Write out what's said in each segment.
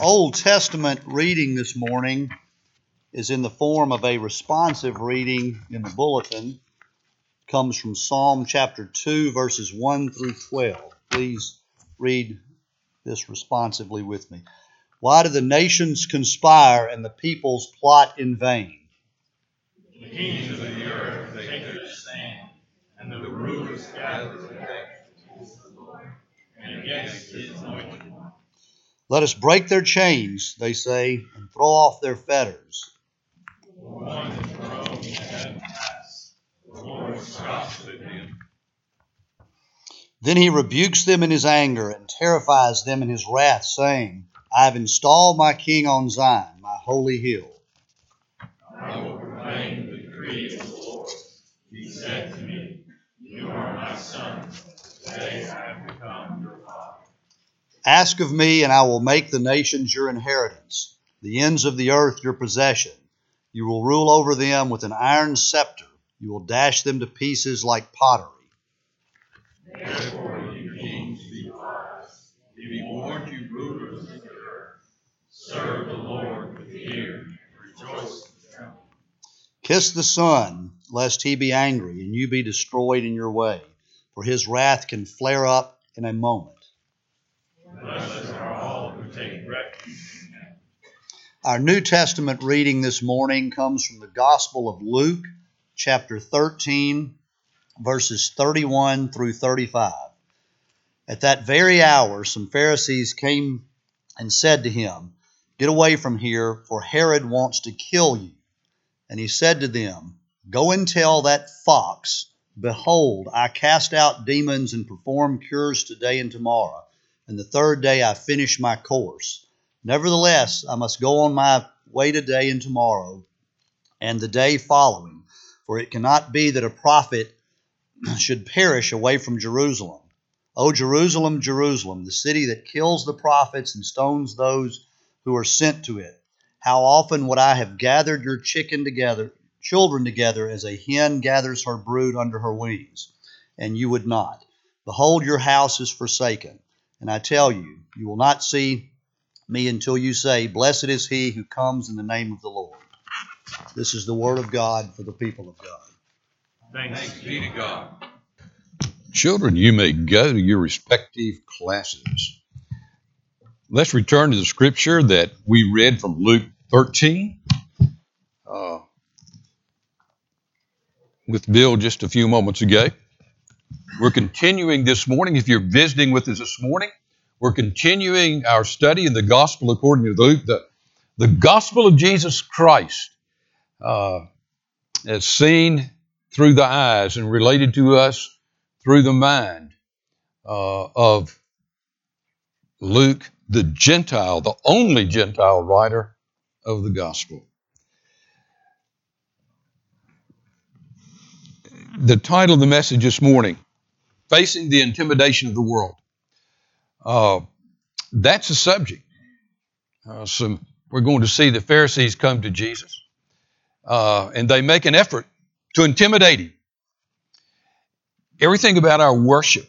Old Testament reading this morning is in the form of a responsive reading in the bulletin. It comes from Psalm chapter 2, verses 1 through 12. Please read this responsively with me. Why do the nations conspire and the peoples plot in vain? The kings of the earth take their stand, and the rulers gather together against his anointed. Let us break their chains, they say, and throw off their fetters. Then he rebukes them in his anger and terrifies them in his wrath, saying, I have installed my king on Zion, my holy hill. I will proclaim the decree of the Lord. He said to me, You are my son. Today I have become your father. Ask of me, and I will make the nations your inheritance, the ends of the earth your possession. You will rule over them with an iron scepter. You will dash them to pieces like pottery. Therefore, you kings, be wise. Be warned, you rulers of the earth. Serve the Lord with fear and rejoice with trembling. Kiss the Son, lest he be angry and you be destroyed in your way, for his wrath can flare up in a moment. Blessed are all who take refuge in him. Our New Testament reading this morning comes from the Gospel of Luke, chapter 13, verses 31 through 35. At that very hour, some Pharisees came and said to him, Get away from here, for Herod wants to kill you. And he said to them, Go and tell that fox, Behold, I cast out demons and perform cures today and tomorrow, and the third day I finish my course. Nevertheless, I must go on my way today and tomorrow, and the day following, for it cannot be that a prophet should perish away from Jerusalem. O Jerusalem, Jerusalem, the city that kills the prophets and stones those who are sent to it. How often would I have gathered your chicken together, children together, as a hen gathers her brood under her wings, and you would not. Behold, your house is forsaken. And I tell you, you will not see me until you say, Blessed is he who comes in the name of the Lord. This is the word of God for the people of God. Thanks be to God. Children, you may go to your respective classes. Let's return to the scripture that we read from Luke 13 uh, with Bill just a few moments ago. We're continuing this morning. If you're visiting with us this morning, we're continuing our study in the gospel according to Luke, the, the gospel of Jesus Christ, uh, as seen through the eyes and related to us through the mind uh, of Luke, the Gentile, the only Gentile writer of the gospel. The title of the message this morning Facing the Intimidation of the World. Uh, that's the subject. Uh, so we're going to see the Pharisees come to Jesus, uh, and they make an effort to intimidate him. Everything about our worship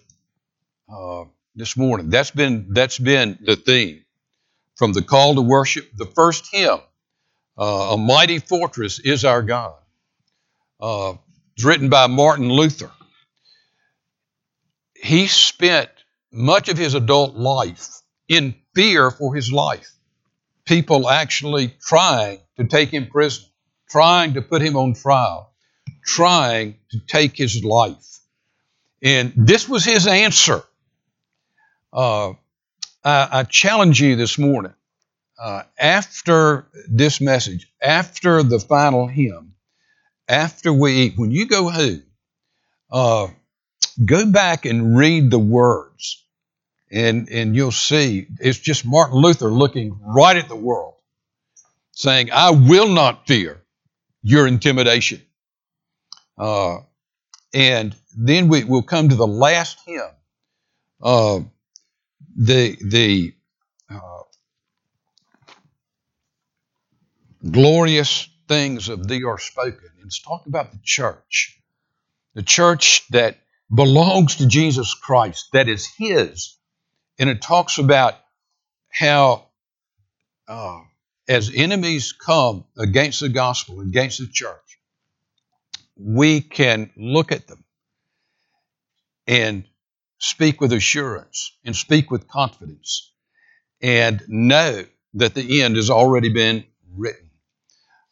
uh, this morning that's been that's been the theme from the call to worship. The first hymn, uh, "A Mighty Fortress Is Our God," uh, it's written by Martin Luther. He spent much of his adult life in fear for his life. People actually trying to take him prisoner, trying to put him on trial, trying to take his life. And this was his answer. Uh, I, I, challenge you this morning, uh, after this message, after the final hymn, after we eat, when you go home, uh, go back and read the words. And, and you'll see it's just Martin Luther looking right at the world, saying, I will not fear your intimidation. Uh, and then we will come to the last hymn. Uh, the the uh, glorious things of thee are spoken. It's talking about the church, the church that belongs to Jesus Christ, that is His, and it talks about how uh, as enemies come against the gospel, against the church, we can look at them and speak with assurance and speak with confidence and know that the end has already been written.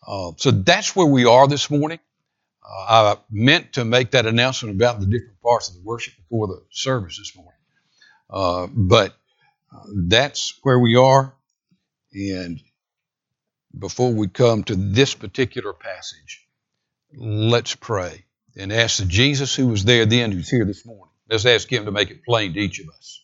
Uh, so that's where we are this morning. Uh, I meant to make that announcement about the different parts of the worship before the service this morning. Uh, but uh, that's where we are. And before we come to this particular passage, let's pray and ask Jesus who was there then, who's here this morning. Let's ask him to make it plain to each of us.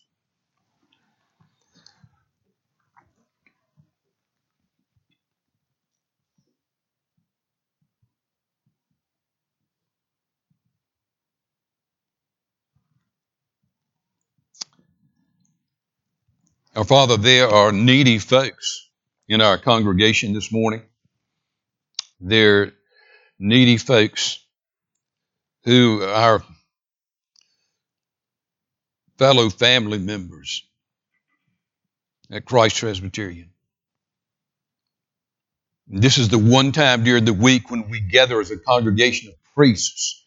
Our Father, there are needy folks in our congregation this morning. They're needy folks who are fellow family members at Christ Presbyterian. This is the one time during the week when we gather as a congregation of priests.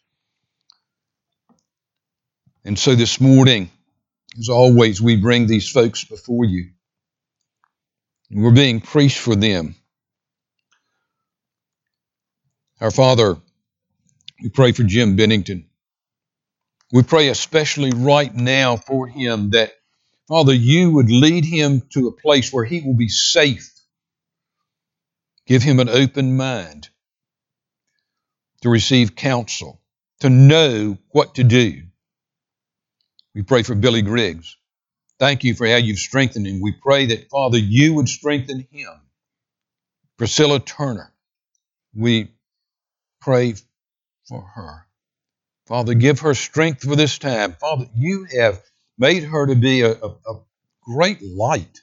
And so this morning, as always, we bring these folks before you. We're being priests for them. Our Father, we pray for Jim Bennington. We pray especially right now for him that, Father, you would lead him to a place where he will be safe. Give him an open mind to receive counsel, to know what to do. We pray for Billy Griggs. Thank you for how you've strengthened him. We pray that, Father, you would strengthen him. Priscilla Turner, we pray for her. Father, give her strength for this time. Father, you have made her to be a, a, a great light,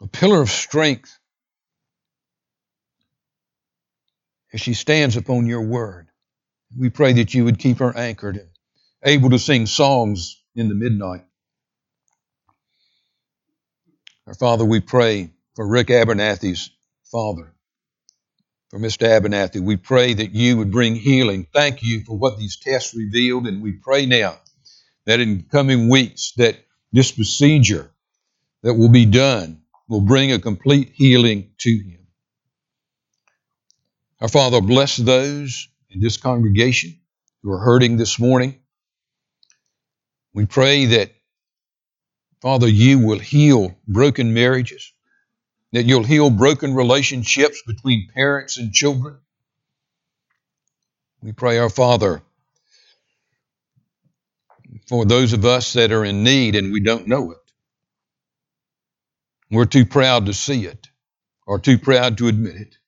a pillar of strength as she stands upon your word. We pray that you would keep her anchored able to sing songs in the midnight. Our Father, we pray for Rick Abernathy's father, for Mr. Abernathy. We pray that you would bring healing. Thank you for what these tests revealed, and we pray now that in coming weeks that this procedure that will be done will bring a complete healing to him. Our Father, bless those in this congregation who are hurting this morning. We pray that, Father, you will heal broken marriages, that you'll heal broken relationships between parents and children. We pray, our Father, for those of us that are in need and we don't know it. We're too proud to see it or too proud to admit it.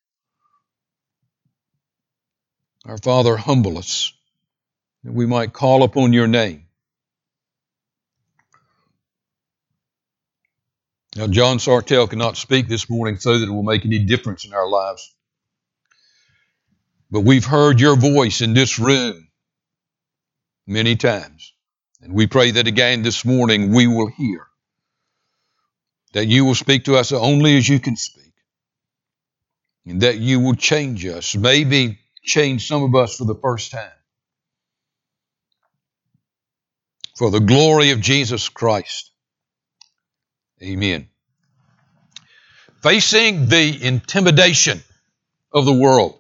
Our Father, humble us that we might call upon your name Now, John Sartell cannot speak this morning so that it will make any difference in our lives. But we've heard your voice in this room many times. And we pray that again this morning we will hear. That you will speak to us only as you can speak. And that you will change us, maybe change some of us for the first time. For the glory of Jesus Christ Amen. Facing the intimidation of the world.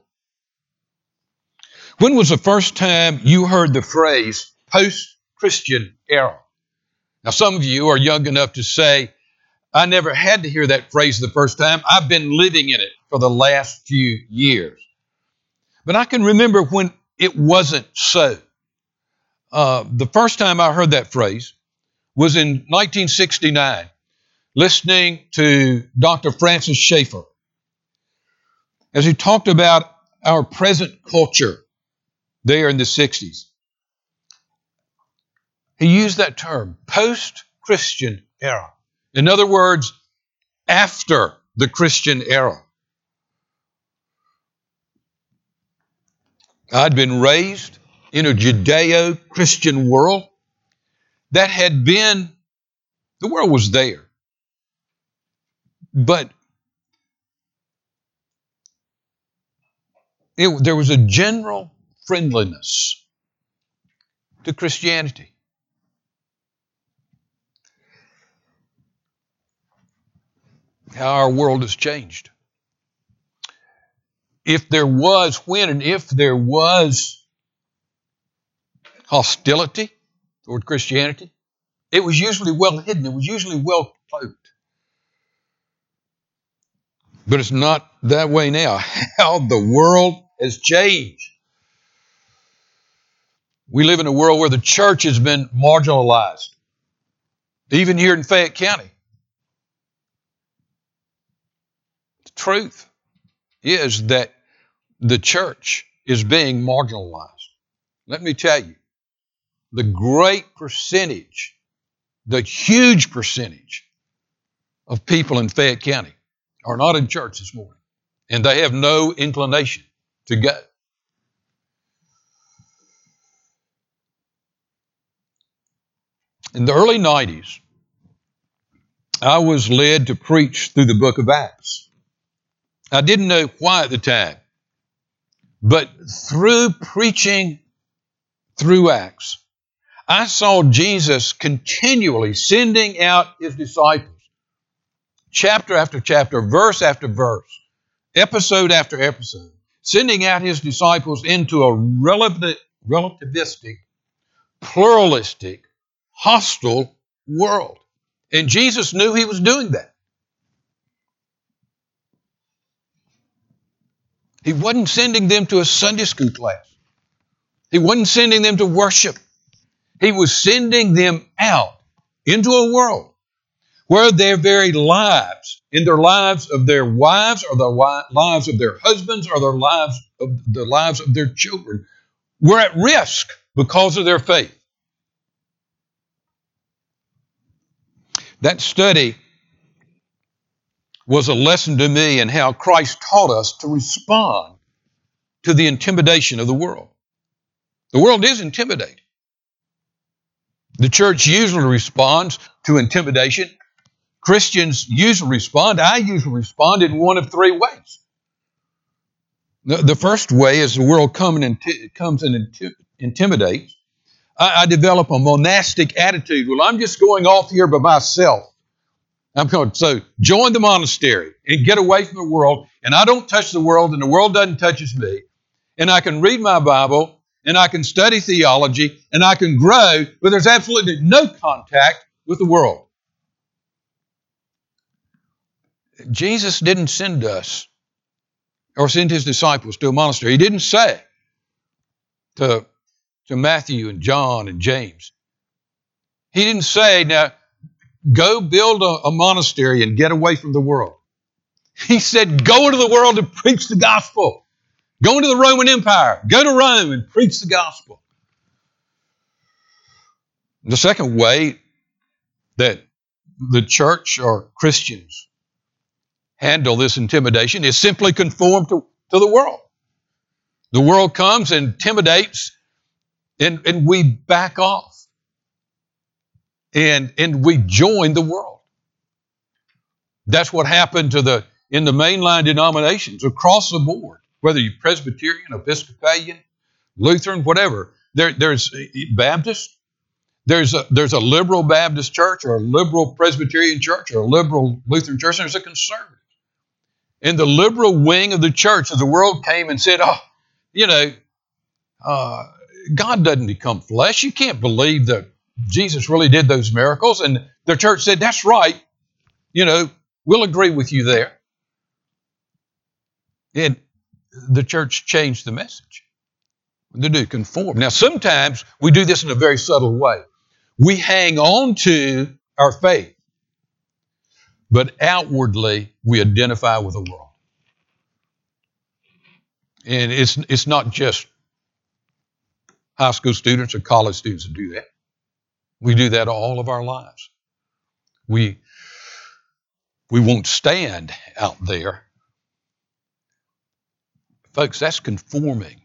When was the first time you heard the phrase post Christian era? Now, some of you are young enough to say, I never had to hear that phrase the first time. I've been living in it for the last few years. But I can remember when it wasn't so. Uh, the first time I heard that phrase was in 1969 listening to Dr. Francis Schaeffer as he talked about our present culture there in the 60s. He used that term, post Christian era. In other words, after the Christian era. I'd been raised in a Judeo Christian world that had been, the world was there. But it, there was a general friendliness to Christianity. How our world has changed. If there was, when and if there was hostility toward Christianity, it was usually well hidden, it was usually well cloaked. But it's not that way now. How the world has changed. We live in a world where the church has been marginalized, even here in Fayette County. The truth is that the church is being marginalized. Let me tell you, the great percentage, the huge percentage of people in Fayette County are not in church this morning, and they have no inclination to go. In the early 90s, I was led to preach through the book of Acts. I didn't know why at the time, but through preaching through Acts, I saw Jesus continually sending out his disciples, chapter after chapter, verse after verse, episode after episode, sending out his disciples into a relativistic, pluralistic, hostile world. And Jesus knew he was doing that. He wasn't sending them to a Sunday school class. He wasn't sending them to worship. He was sending them out into a world where their very lives, in their lives of their wives or the lives of their husbands or their lives of the lives of their children, were at risk because of their faith. That study was a lesson to me in how Christ taught us to respond to the intimidation of the world. The world is intimidated. The church usually responds to intimidation. Christians usually respond. I usually respond in one of three ways. The, the first way is the world come and inti- comes and inti- intimidates. I, I develop a monastic attitude. Well, I'm just going off here by myself. I'm going, so join the monastery and get away from the world, and I don't touch the world, and the world doesn't touches me. And I can read my Bible, and I can study theology, and I can grow, but there's absolutely no contact with the world. Jesus didn't send us or send his disciples to a monastery. He didn't say to to Matthew and John and James. He didn't say, now go build a, a monastery and get away from the world. He said, go into the world and preach the gospel. Go into the Roman Empire. Go to Rome and preach the gospel. The second way that the church or Christians handle this intimidation is simply conform to, to the world. The world comes and intimidates and, and we back off. And, and we join the world. That's what happened to the in the mainline denominations across the board, whether you're Presbyterian, Episcopalian, Lutheran, whatever. There, there's Baptist, there's a, there's a liberal Baptist church or a liberal Presbyterian church or a liberal Lutheran church, and there's a conservative. In the liberal wing of the church, of the world came and said, oh, you know, uh, God doesn't become flesh. You can't believe that Jesus really did those miracles. And the church said, That's right. You know, we'll agree with you there. And the church changed the message. They do conform. Now, sometimes we do this in a very subtle way. We hang on to our faith, but outwardly we identify with the world. And it's, it's not just high school students or college students to do that. We do that all of our lives. We, we won't stand out there. Folks, that's conforming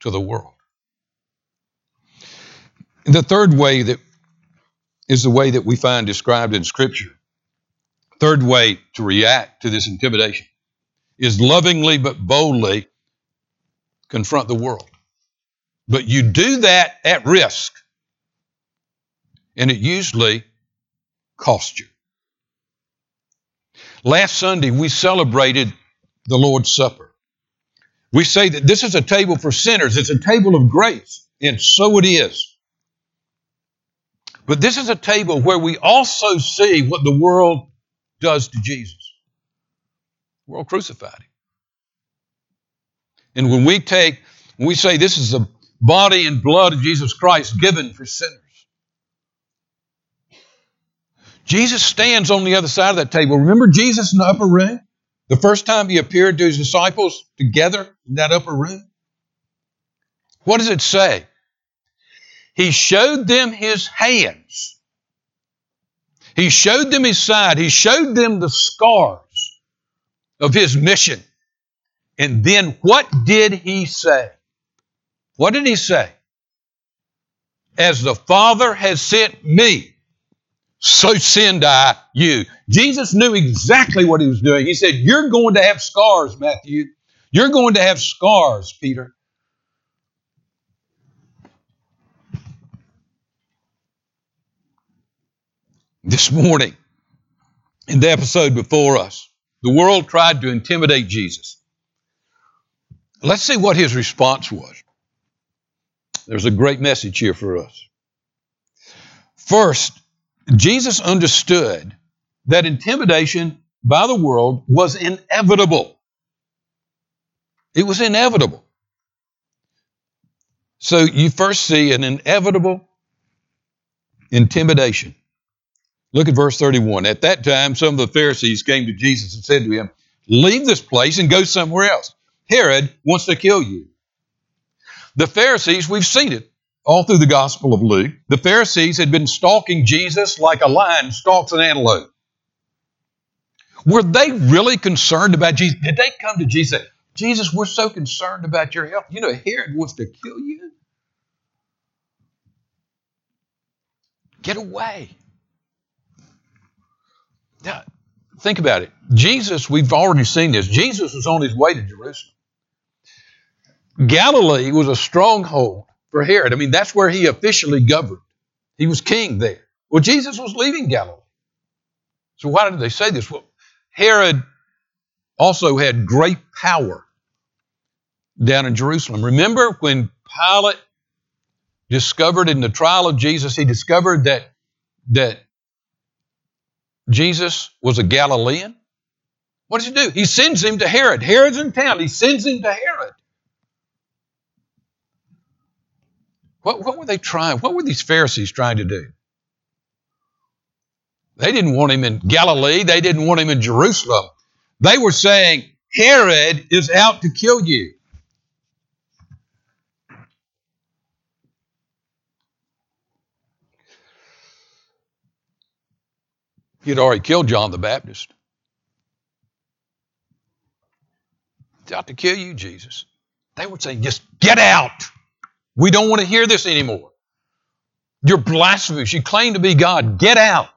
to the world. And the third way that is the way that we find described in Scripture Third way to react to this intimidation is lovingly but boldly confront the world. But you do that at risk, and it usually costs you. Last Sunday, we celebrated the Lord's Supper. We say that this is a table for sinners, it's a table of grace, and so it is. But this is a table where we also see what the world does to Jesus. The world crucified. And when we take, when we say this is the body and blood of Jesus Christ given for sinners, Jesus stands on the other side of that table. Remember Jesus in the upper room? The first time he appeared to his disciples together in that upper room? What does it say? He showed them his hands. He showed them his side. He showed them the scars of his mission. And then what did he say? What did he say? As the Father has sent me, so send I you. Jesus knew exactly what he was doing. He said, You're going to have scars, Matthew. You're going to have scars, Peter. This morning, in the episode before us, the world tried to intimidate Jesus. Let's see what his response was. There's a great message here for us. First, Jesus understood that intimidation by the world was inevitable. It was inevitable. So you first see an inevitable intimidation. Look at verse 31. At that time, some of the Pharisees came to Jesus and said to him, Leave this place and go somewhere else. Herod wants to kill you. The Pharisees, we've seen it all through the Gospel of Luke. The Pharisees had been stalking Jesus like a lion stalks an antelope. Were they really concerned about Jesus? Did they come to Jesus Jesus, we're so concerned about your health. You know, Herod wants to kill you. Get away. Now, think about it. Jesus, we've already seen this. Jesus was on his way to Jerusalem. Galilee was a stronghold for Herod. I mean, that's where he officially governed. He was king there. Well, Jesus was leaving Galilee. So why did they say this? Well, Herod also had great power down in Jerusalem. Remember when Pilate discovered in the trial of Jesus, he discovered that, that Jesus was a Galilean? What does he do? He sends him to Herod. Herod's in town. He sends him to Herod. What, what were they trying? What were these Pharisees trying to do? They didn't want him in Galilee. They didn't want him in Jerusalem. They were saying, Herod is out to kill you. He had already killed John the Baptist. He's out to kill you, Jesus. They were saying, just get out. We don't want to hear this anymore. You're blasphemous. You claim to be God. Get out.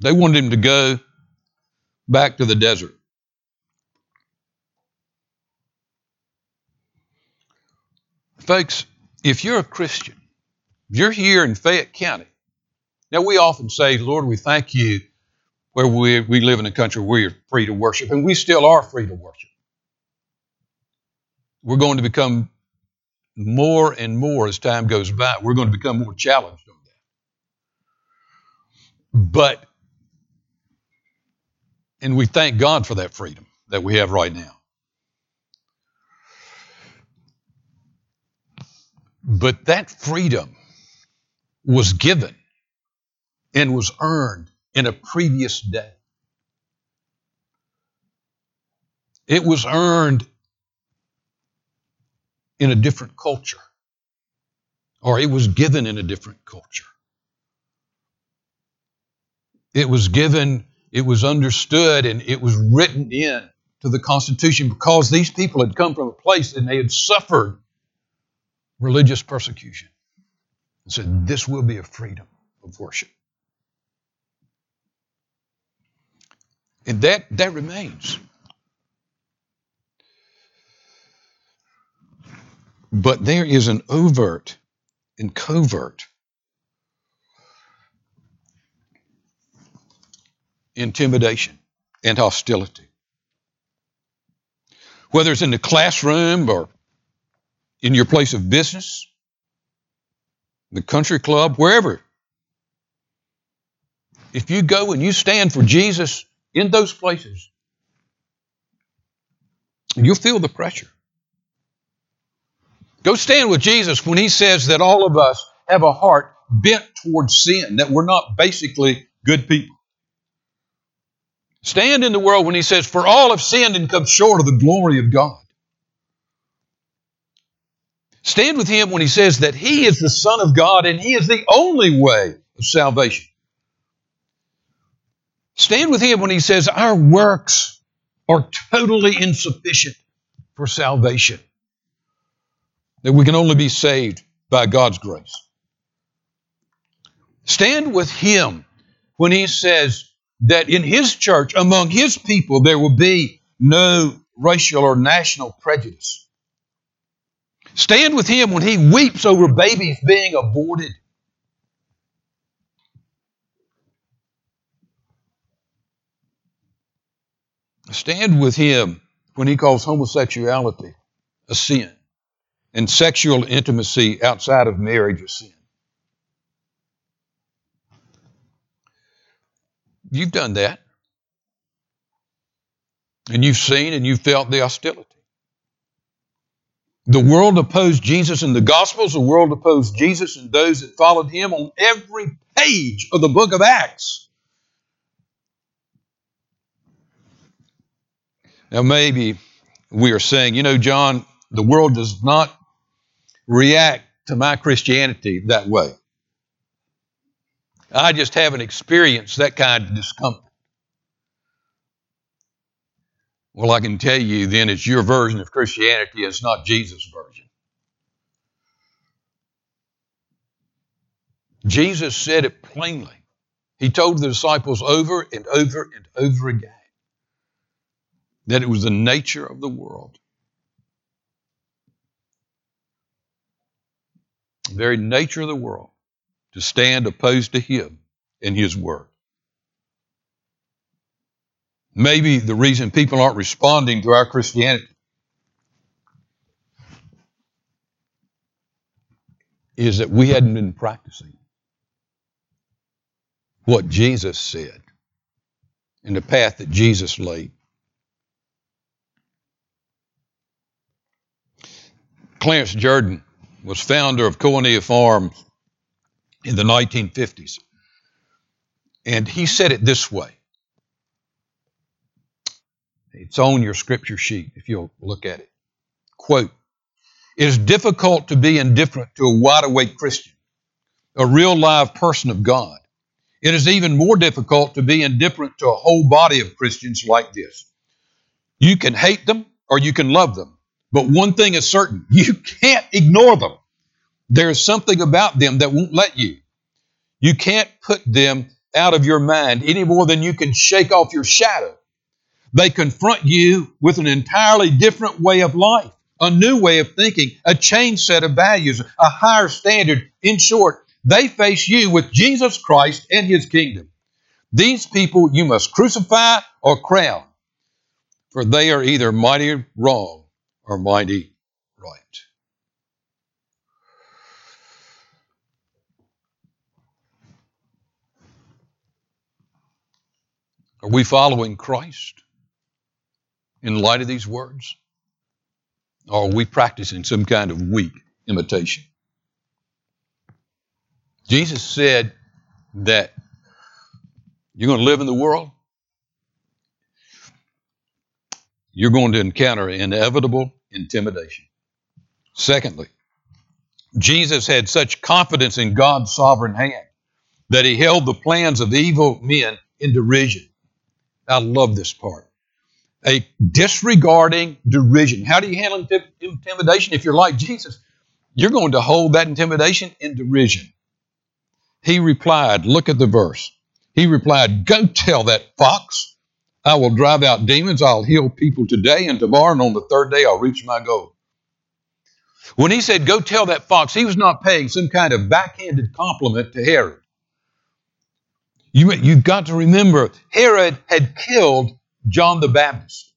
They wanted him to go back to the desert. Folks, if you're a Christian, if you're here in Fayette County, now we often say, Lord, we thank you where we, we live in a country where you're free to worship, and we still are free to worship we're going to become more and more as time goes by. We're going to become more challenged on that. But, and we thank God for that freedom that we have right now. But that freedom was given and was earned in a previous day. It was earned in a different culture, or it was given in a different culture. It was given, it was understood, and it was written in to the Constitution because these people had come from a place and they had suffered religious persecution. And said, This will be a freedom of worship. And that, that remains. But there is an overt and covert intimidation and hostility. Whether it's in the classroom or in your place of business, the country club, wherever. If you go and you stand for Jesus in those places, you'll feel the pressure. Go stand with Jesus when he says that all of us have a heart bent towards sin, that we're not basically good people. Stand in the world when he says, For all have sinned and come short of the glory of God. Stand with him when he says that he is the Son of God and he is the only way of salvation. Stand with him when he says our works are totally insufficient for salvation that we can only be saved by God's grace. Stand with Him when He says that in His church, among His people, there will be no racial or national prejudice. Stand with Him when He weeps over babies being aborted. Stand with Him when He calls homosexuality a sin and sexual intimacy outside of marriage a sin. You've done that. And you've seen and you've felt the hostility. The world opposed Jesus in the Gospels, the world opposed Jesus and those that followed him on every page of the book of Acts. Now, maybe we are saying, you know, John, the world does not react to my Christianity that way. I just haven't experienced that kind of discomfort. Well, I can tell you then it's your version of Christianity, it's not Jesus' version. Jesus said it plainly. He told the disciples over and over and over again that it was the nature of the world the very nature of the world, to stand opposed to Him and His Word. Maybe the reason people aren't responding to our Christianity is that we hadn't been practicing what Jesus said and the path that Jesus laid. Clarence Jordan was founder of Koinonia Farms in the 1950s. And he said it this way. It's on your scripture sheet if you'll look at it. Quote, it is difficult to be indifferent to a wide awake Christian, a real live person of God. It is even more difficult to be indifferent to a whole body of Christians like this. You can hate them or you can love them. But one thing is certain you can't ignore them. There's something about them that won't let you. You can't put them out of your mind any more than you can shake off your shadow. They confront you with an entirely different way of life, a new way of thinking, a changed set of values, a higher standard. In short, they face you with Jesus Christ and His kingdom. These people you must crucify or crown, for they are either mighty wrong are mighty right. Are we following Christ in light of these words? Or are we practicing some kind of weak imitation? Jesus said that you're going to live in the world, you're going to encounter inevitable intimidation. Secondly, Jesus had such confidence in God's sovereign hand that he held the plans of evil men in derision. I love this part. A disregarding derision. How do you handle intimidation? If you're like Jesus, you're going to hold that intimidation in derision. He replied, look at the verse. He replied, Go tell that fox I will drive out demons. I'll heal people today and tomorrow, and on the third day, I'll reach my goal. When he said, Go tell that fox, he was not paying some kind of backhanded compliment to Herod. You, you've got to remember, Herod had killed John the Baptist.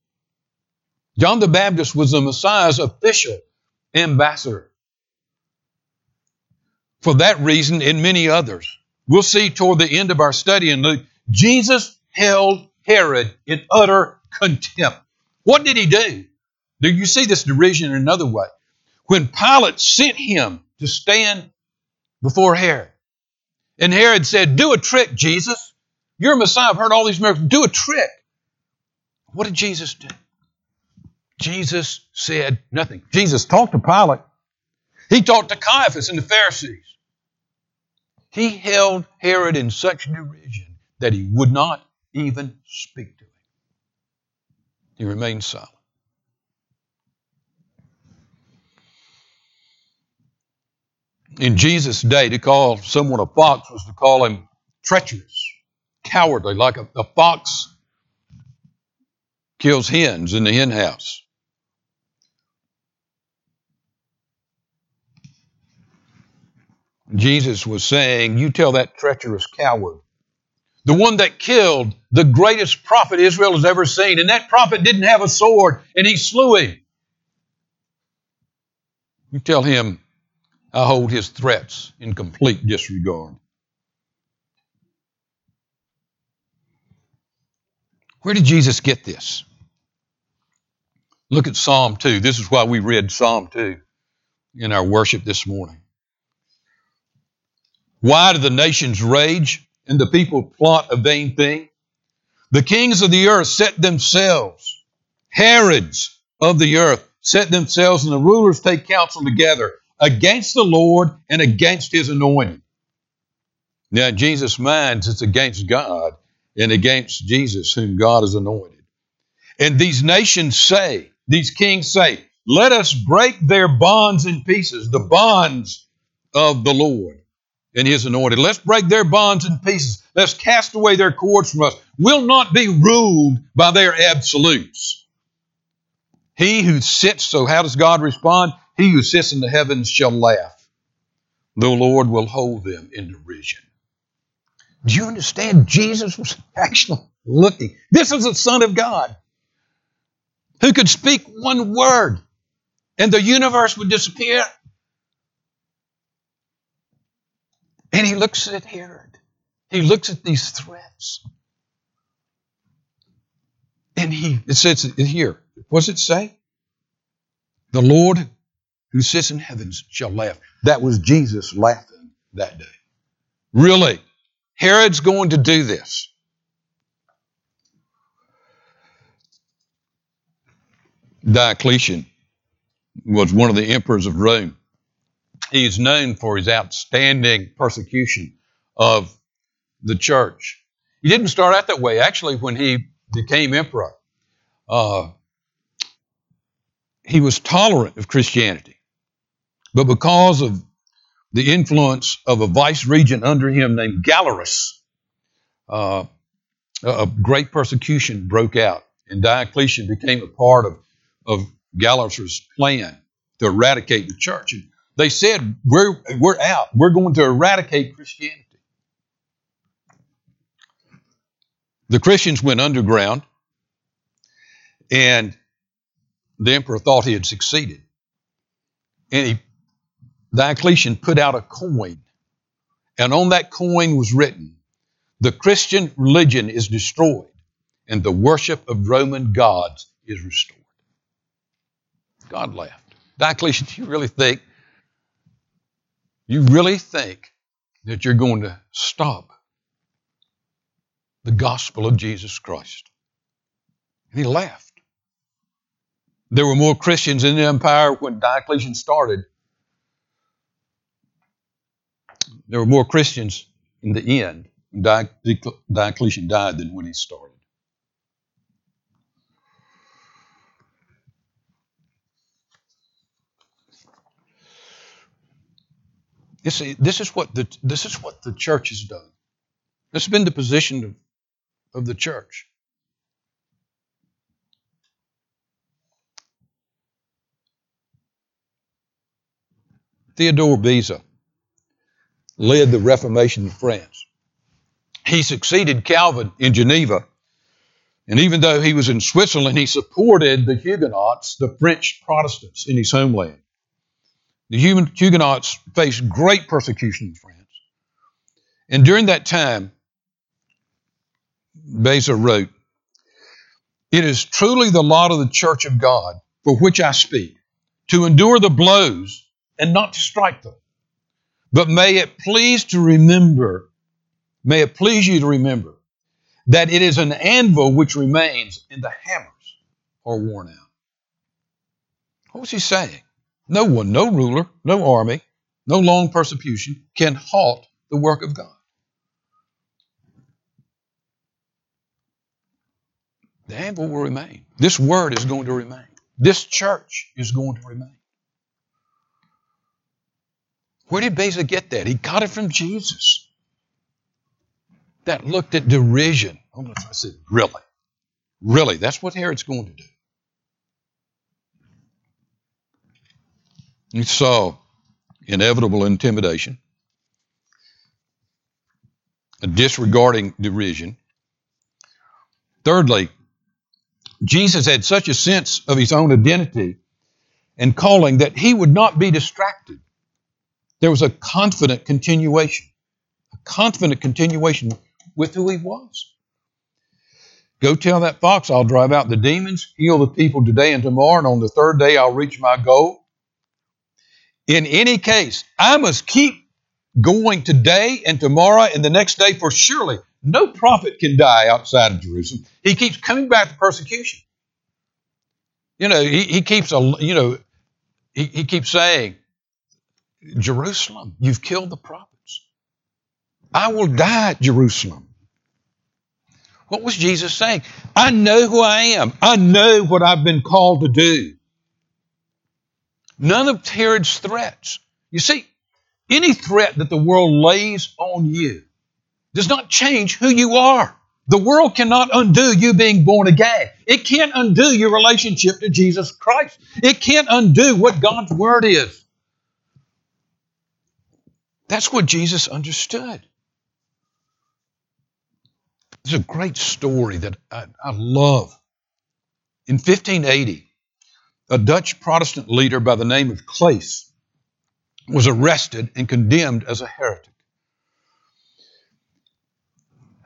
John the Baptist was the Messiah's official ambassador. For that reason and many others, we'll see toward the end of our study in Luke, Jesus held Herod in utter contempt. What did he do? Do you see this derision in another way? When Pilate sent him to stand before Herod, and Herod said, Do a trick, Jesus. You're a Messiah. I've heard all these miracles. Do a trick. What did Jesus do? Jesus said nothing. Jesus talked to Pilate. He talked to Caiaphas and the Pharisees. He held Herod in such derision that he would not even speak to him. He remained silent. In Jesus' day, to call someone a fox was to call him treacherous, cowardly, like a, a fox kills hens in the hen house. Jesus was saying, You tell that treacherous coward, the one that killed the greatest prophet Israel has ever seen, and that prophet didn't have a sword, and he slew him. You tell him, I hold his threats in complete disregard. Where did Jesus get this? Look at Psalm 2. This is why we read Psalm 2 in our worship this morning. Why do the nations rage and the people plot a vain thing? The kings of the earth set themselves, Herods of the earth set themselves, and the rulers take counsel together against the Lord and against his anointing. Now, Jesus' minds it's against God and against Jesus, whom God has anointed. And these nations say, these kings say, let us break their bonds in pieces, the bonds of the Lord and his anointed. Let's break their bonds in pieces. Let's cast away their cords from us. We'll not be ruled by their absolutes. He who sits, so how does God respond? He who sits in the heavens shall laugh. The Lord will hold them in derision. Do you understand? Jesus was actually looking. This is the Son of God who could speak one word and the universe would disappear. And he looks at Herod. He looks at these threats. And he, it says here, does it say? The Lord who sits in heavens shall laugh. That was Jesus laughing that day. Really? Herod's going to do this. Diocletian was one of the emperors of Rome. He is known for his outstanding persecution of the church. He didn't start out that way. Actually, when he became emperor, uh, he was tolerant of Christianity. But because of the influence of a vice regent under him named Galerius, uh, a great persecution broke out, and Diocletian became a part of, of Galerius's plan to eradicate the church. And they said, we're, we're out. We're going to eradicate Christianity. The Christians went underground, and the emperor thought he had succeeded. And he, Diocletian put out a coin, and on that coin was written, The Christian religion is destroyed, and the worship of Roman gods is restored. God laughed. Diocletian, do you really think you really think that you're going to stop the gospel of Jesus Christ? And he laughed. There were more Christians in the empire when Diocletian started. There were more Christians in the end when Diocletian died than when he started. You see, this is what the this is what the church has done. This has been the position of, of the church. Theodore Beza led the Reformation in France. He succeeded Calvin in Geneva. And even though he was in Switzerland, he supported the Huguenots, the French Protestants in his homeland. The Huguenots faced great persecution in France. And during that time, Beza wrote, It is truly the lot of the church of God, for which I speak, to endure the blows and not to strike them. But may it please to remember, may it please you to remember that it is an anvil which remains and the hammers are worn out. What was he saying? No one, no ruler, no army, no long persecution can halt the work of God. The anvil will remain. This word is going to remain. This church is going to remain. Where did Beza get that? He got it from Jesus. That looked at derision. Oh, I said, really? Really? That's what Herod's going to do. He saw inevitable intimidation, a disregarding derision. Thirdly, Jesus had such a sense of his own identity and calling that he would not be distracted. There was a confident continuation, a confident continuation with who he was. Go tell that fox I'll drive out the demons, heal the people today and tomorrow, and on the third day I'll reach my goal. In any case, I must keep going today and tomorrow and the next day, for surely no prophet can die outside of Jerusalem. He keeps coming back to persecution. You know, he, he keeps a you know, he, he keeps saying, Jerusalem, you've killed the prophets. I will die at Jerusalem. What was Jesus saying? I know who I am. I know what I've been called to do. None of Herod's threats. You see, any threat that the world lays on you does not change who you are. The world cannot undo you being born again. It can't undo your relationship to Jesus Christ. It can't undo what God's Word is. That's what Jesus understood. There's a great story that I, I love. In 1580, a Dutch Protestant leader by the name of Claes was arrested and condemned as a heretic.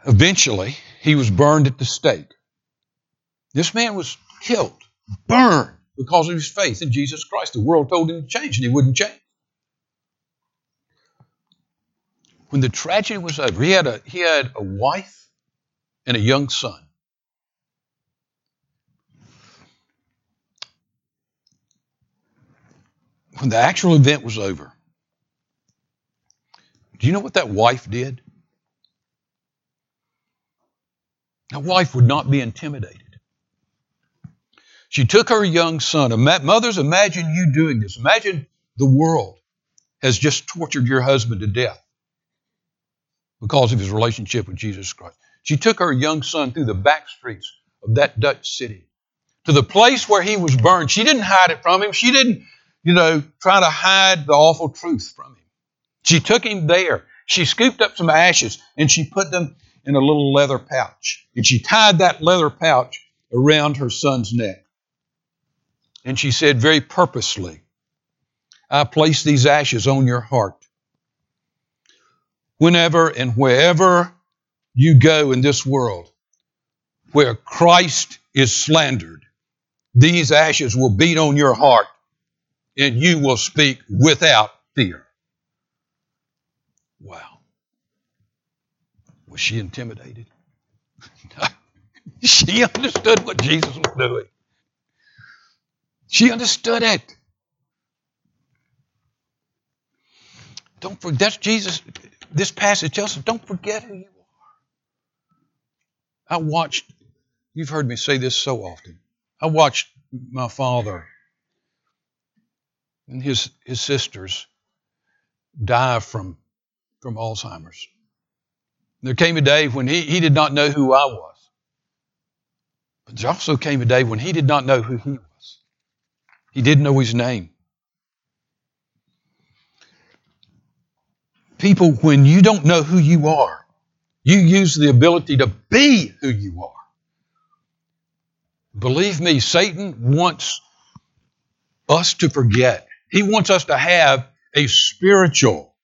Eventually, he was burned at the stake. This man was killed, burned because of his faith in Jesus Christ. The world told him to change, and he wouldn't change. When the tragedy was over, he had a, he had a wife and a young son. When the actual event was over, do you know what that wife did? That wife would not be intimidated. She took her young son. Mothers, imagine you doing this. Imagine the world has just tortured your husband to death because of his relationship with Jesus Christ. She took her young son through the back streets of that Dutch city to the place where he was burned. She didn't hide it from him. She didn't, you know, try to hide the awful truth from him. She took him there. She scooped up some ashes and she put them in a little leather pouch. And she tied that leather pouch around her son's neck. And she said very purposely, I place these ashes on your heart. Whenever and wherever you go in this world, where Christ is slandered, these ashes will beat on your heart and you will speak without fear. Wow. Was she intimidated? she understood what Jesus was doing. She understood it. Don't forget, that's Jesus. This passage tells us don't forget who you are. I watched, you've heard me say this so often. I watched my father and his, his sisters die from, from Alzheimer's. There came a day when he, he did not know who I was. But there also came a day when he did not know who he was. He didn't know his name. People, when you don't know who you are, you use the ability to be who you are. Believe me, Satan wants us to forget. He wants us to have a spiritual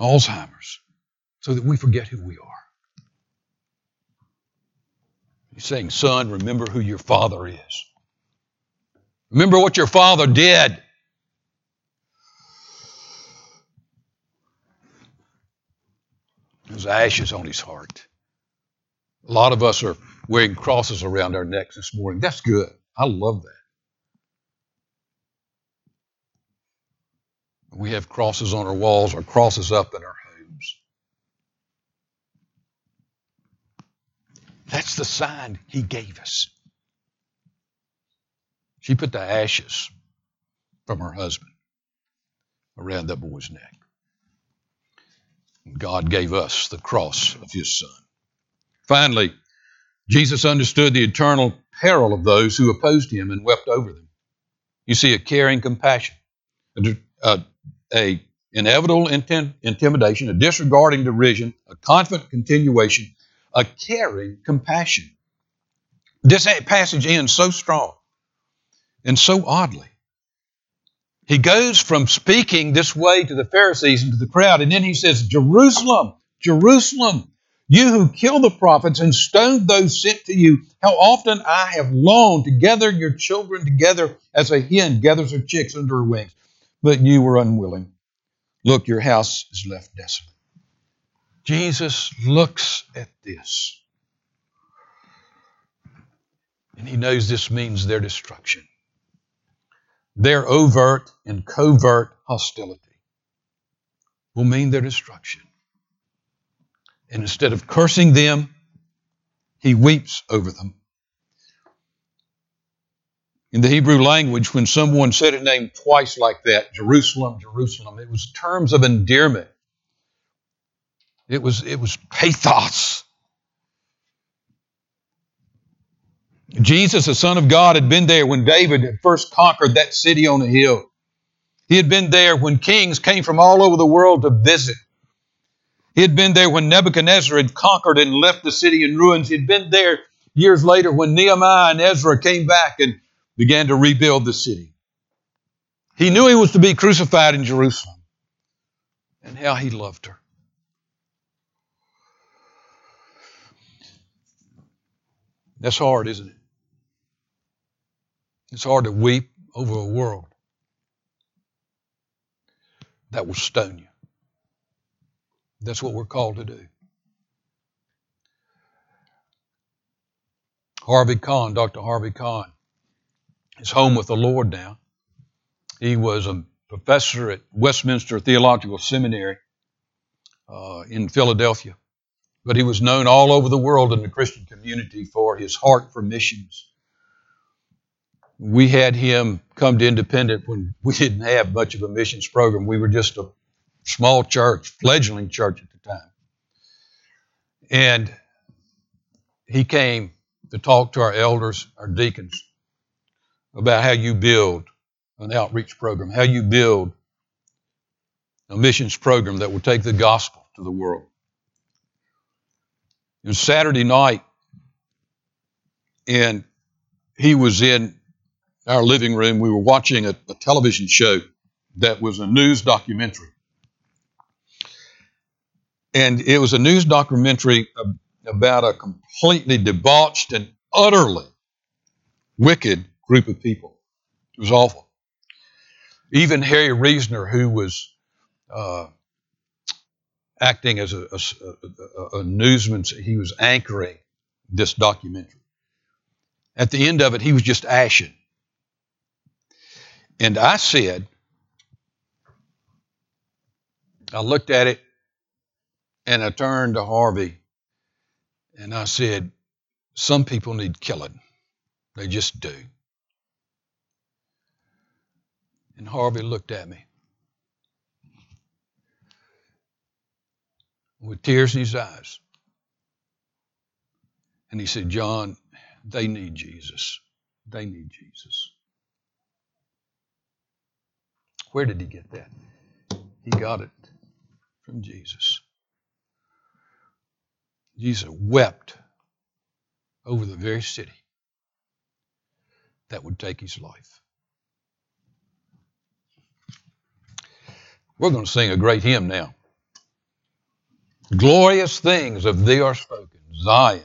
Alzheimer's so that we forget who we are. He's saying, Son, remember who your father is. Remember what your father did. There's ashes on his heart. A lot of us are wearing crosses around our necks this morning. That's good. I love that. We have crosses on our walls or crosses up in our homes. That's the sign he gave us. She put the ashes from her husband around that boy's neck. God gave us the cross of his son. Finally, Jesus understood the eternal peril of those who opposed him and wept over them. You see, a caring compassion, a, a, a inevitable intim- intimidation, a disregarding derision, a confident continuation, a caring compassion. This passage ends so strong and so oddly. He goes from speaking this way to the Pharisees and to the crowd, and then he says, Jerusalem, Jerusalem, you who kill the prophets and stone those sent to you, how often I have longed to gather your children together as a hen gathers her chicks under her wings, but you were unwilling. Look, your house is left desolate. Jesus looks at this, and he knows this means their destruction, their overt and covert hostility will mean their destruction. And instead of cursing them, he weeps over them. In the Hebrew language, when someone said a name twice like that, Jerusalem, Jerusalem, it was terms of endearment. It was, it was pathos. Jesus, the Son of God, had been there when David had first conquered that city on a hill. He had been there when kings came from all over the world to visit. He had been there when Nebuchadnezzar had conquered and left the city in ruins. He had been there years later when Nehemiah and Ezra came back and began to rebuild the city. He knew he was to be crucified in Jerusalem and how he loved her. That's hard, isn't it? It's hard to weep over a world that will stone you. That's what we're called to do. Harvey Conn, Dr. Harvey Conn, is home with the Lord now. He was a professor at Westminster Theological Seminary uh, in Philadelphia, but he was known all over the world in the Christian community for his heart for missions. We had him come to Independent when we didn't have much of a missions program. We were just a small church, fledgling church at the time. And he came to talk to our elders, our deacons, about how you build an outreach program, how you build a missions program that will take the gospel to the world. Was Saturday night, and he was in our living room. We were watching a, a television show that was a news documentary and it was a news documentary about a completely debauched and utterly wicked group of people. It was awful. Even Harry Reasoner, who was uh, acting as a, a, a, newsman, he was anchoring this documentary. At the end of it, he was just ashen. And I said, I looked at it and I turned to Harvey and I said, Some people need killing. They just do. And Harvey looked at me with tears in his eyes. And he said, John, they need Jesus. They need Jesus. Where did he get that? He got it from Jesus. Jesus wept over the very city that would take his life. We're going to sing a great hymn now. Glorious things of thee are spoken, Zion